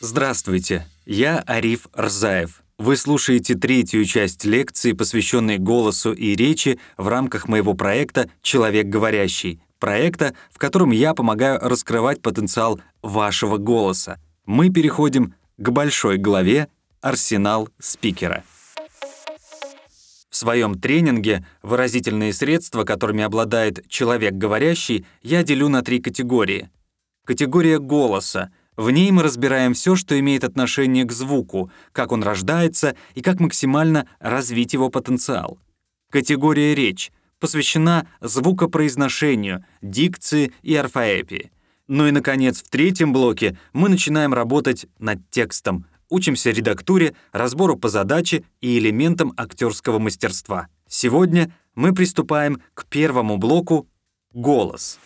Здравствуйте, я Ариф Рзаев. Вы слушаете третью часть лекции, посвященной голосу и речи в рамках моего проекта «Человек говорящий», проекта, в котором я помогаю раскрывать потенциал вашего голоса. Мы переходим к большой главе «Арсенал спикера». В своем тренинге выразительные средства, которыми обладает человек говорящий, я делю на три категории. Категория голоса — в ней мы разбираем все, что имеет отношение к звуку, как он рождается и как максимально развить его потенциал. Категория «речь» посвящена звукопроизношению, дикции и орфоэпии. Ну и, наконец, в третьем блоке мы начинаем работать над текстом, учимся редактуре, разбору по задаче и элементам актерского мастерства. Сегодня мы приступаем к первому блоку «Голос».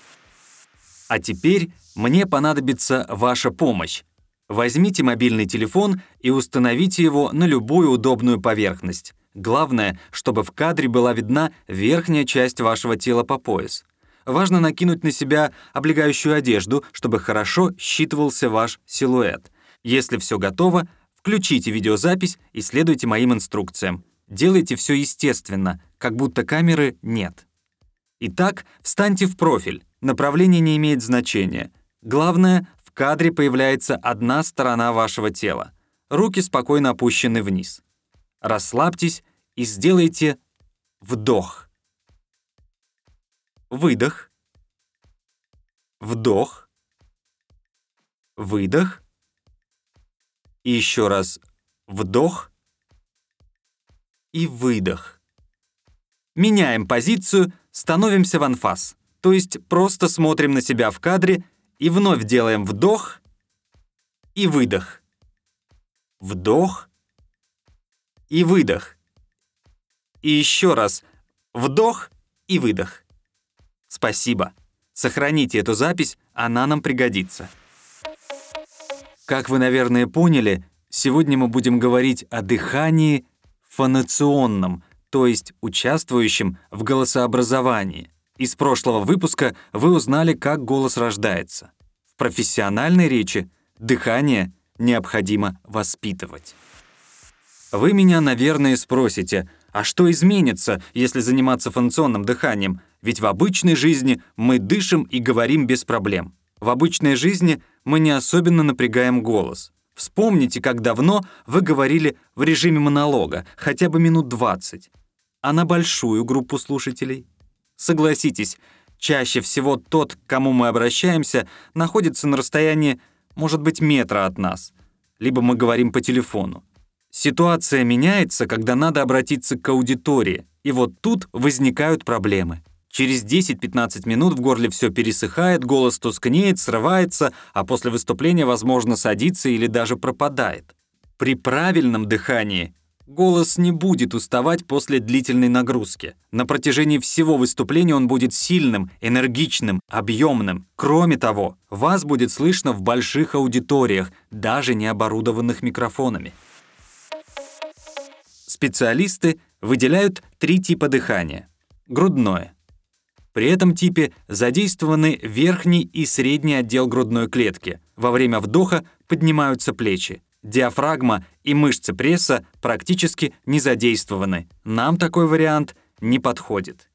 А теперь мне понадобится ваша помощь. Возьмите мобильный телефон и установите его на любую удобную поверхность. Главное, чтобы в кадре была видна верхняя часть вашего тела по пояс. Важно накинуть на себя облегающую одежду, чтобы хорошо считывался ваш силуэт. Если все готово, включите видеозапись и следуйте моим инструкциям. Делайте все естественно, как будто камеры нет. Итак, встаньте в профиль. Направление не имеет значения. Главное, в кадре появляется одна сторона вашего тела. Руки спокойно опущены вниз. Расслабьтесь и сделайте вдох. Выдох. Вдох. Выдох. И еще раз вдох и выдох. Меняем позицию, становимся в анфас, то есть просто смотрим на себя в кадре и вновь делаем вдох и выдох. Вдох и выдох. И еще раз вдох и выдох. Спасибо. Сохраните эту запись, она нам пригодится. Как вы, наверное, поняли, сегодня мы будем говорить о дыхании фонационном, то есть участвующем в голосообразовании. Из прошлого выпуска вы узнали, как голос рождается. В профессиональной речи дыхание необходимо воспитывать. Вы меня, наверное, спросите, а что изменится, если заниматься функционным дыханием? Ведь в обычной жизни мы дышим и говорим без проблем. В обычной жизни мы не особенно напрягаем голос. Вспомните, как давно вы говорили в режиме монолога, хотя бы минут 20, а на большую группу слушателей — Согласитесь, чаще всего тот, к кому мы обращаемся, находится на расстоянии, может быть, метра от нас. Либо мы говорим по телефону. Ситуация меняется, когда надо обратиться к аудитории, и вот тут возникают проблемы. Через 10-15 минут в горле все пересыхает, голос тускнеет, срывается, а после выступления, возможно, садится или даже пропадает. При правильном дыхании Голос не будет уставать после длительной нагрузки. На протяжении всего выступления он будет сильным, энергичным, объемным. Кроме того, вас будет слышно в больших аудиториях, даже не оборудованных микрофонами. Специалисты выделяют три типа дыхания. Грудное. При этом типе задействованы верхний и средний отдел грудной клетки. Во время вдоха поднимаются плечи. Диафрагма и мышцы пресса практически не задействованы. Нам такой вариант не подходит.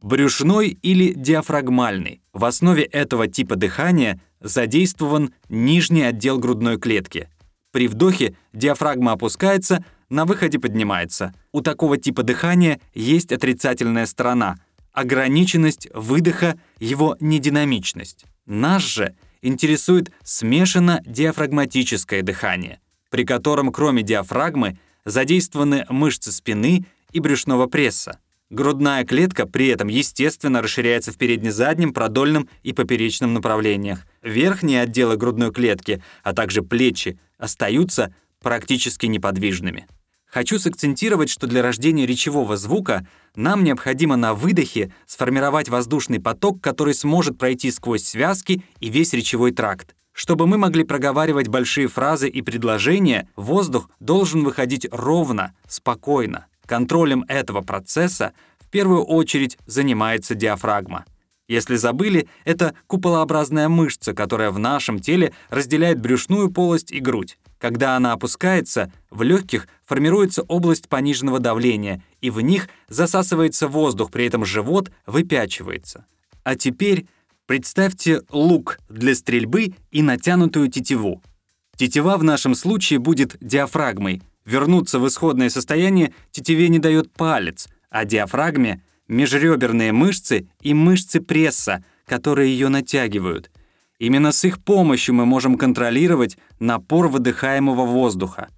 Брюшной или диафрагмальный. В основе этого типа дыхания задействован нижний отдел грудной клетки. При вдохе диафрагма опускается, на выходе поднимается. У такого типа дыхания есть отрицательная сторона — ограниченность выдоха, его нединамичность. Нас же интересует смешанно-диафрагматическое дыхание при котором кроме диафрагмы задействованы мышцы спины и брюшного пресса. Грудная клетка при этом естественно расширяется в передне-заднем, продольном и поперечном направлениях. Верхние отделы грудной клетки, а также плечи остаются практически неподвижными. Хочу сакцентировать, что для рождения речевого звука нам необходимо на выдохе сформировать воздушный поток, который сможет пройти сквозь связки и весь речевой тракт. Чтобы мы могли проговаривать большие фразы и предложения, воздух должен выходить ровно, спокойно. Контролем этого процесса в первую очередь занимается диафрагма. Если забыли, это куполообразная мышца, которая в нашем теле разделяет брюшную полость и грудь. Когда она опускается, в легких формируется область пониженного давления, и в них засасывается воздух, при этом живот выпячивается. А теперь представьте лук для стрельбы и натянутую тетиву. Тетива в нашем случае будет диафрагмой. Вернуться в исходное состояние тетиве не дает палец, а диафрагме — межреберные мышцы и мышцы пресса, которые ее натягивают — Именно с их помощью мы можем контролировать напор выдыхаемого воздуха.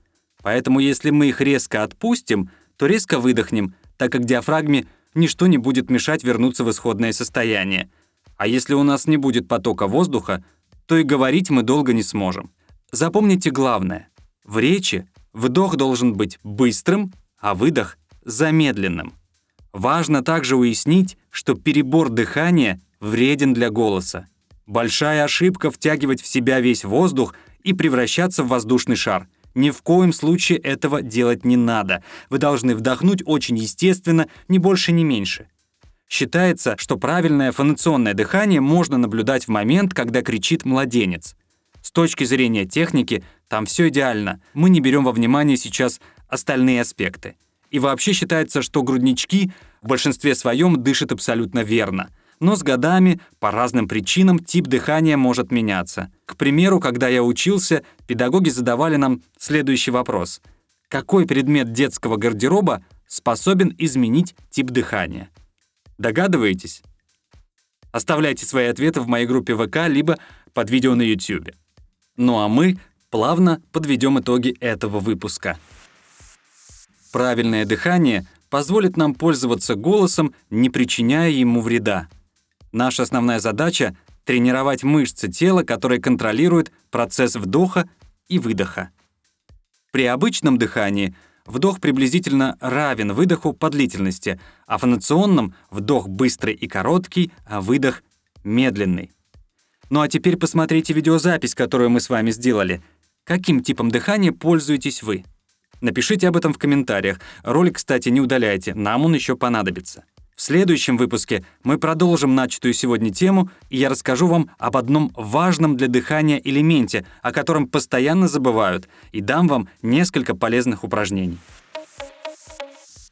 Поэтому если мы их резко отпустим, то резко выдохнем, так как диафрагме ничто не будет мешать вернуться в исходное состояние. А если у нас не будет потока воздуха, то и говорить мы долго не сможем. Запомните главное. В речи вдох должен быть быстрым, а выдох — замедленным. Важно также уяснить, что перебор дыхания вреден для голоса. Большая ошибка втягивать в себя весь воздух и превращаться в воздушный шар. Ни в коем случае этого делать не надо. Вы должны вдохнуть очень естественно, ни больше, ни меньше. Считается, что правильное фонационное дыхание можно наблюдать в момент, когда кричит младенец. С точки зрения техники, там все идеально. Мы не берем во внимание сейчас остальные аспекты. И вообще считается, что груднички в большинстве своем дышат абсолютно верно — но с годами по разным причинам тип дыхания может меняться. К примеру, когда я учился, педагоги задавали нам следующий вопрос. Какой предмет детского гардероба способен изменить тип дыхания? Догадываетесь? Оставляйте свои ответы в моей группе ВК либо под видео на YouTube. Ну а мы плавно подведем итоги этого выпуска. Правильное дыхание позволит нам пользоваться голосом, не причиняя ему вреда. Наша основная задача — тренировать мышцы тела, которые контролируют процесс вдоха и выдоха. При обычном дыхании вдох приблизительно равен выдоху по длительности, а фонационном — вдох быстрый и короткий, а выдох — медленный. Ну а теперь посмотрите видеозапись, которую мы с вами сделали. Каким типом дыхания пользуетесь вы? Напишите об этом в комментариях. Ролик, кстати, не удаляйте, нам он еще понадобится. В следующем выпуске мы продолжим начатую сегодня тему, и я расскажу вам об одном важном для дыхания элементе, о котором постоянно забывают, и дам вам несколько полезных упражнений.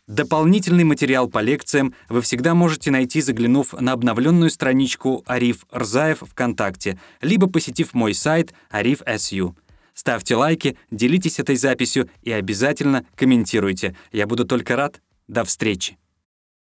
Дополнительный материал по лекциям вы всегда можете найти, заглянув на обновленную страничку Ариф Рзаев ВКонтакте, либо посетив мой сайт arif.su. Ставьте лайки, делитесь этой записью и обязательно комментируйте. Я буду только рад. До встречи!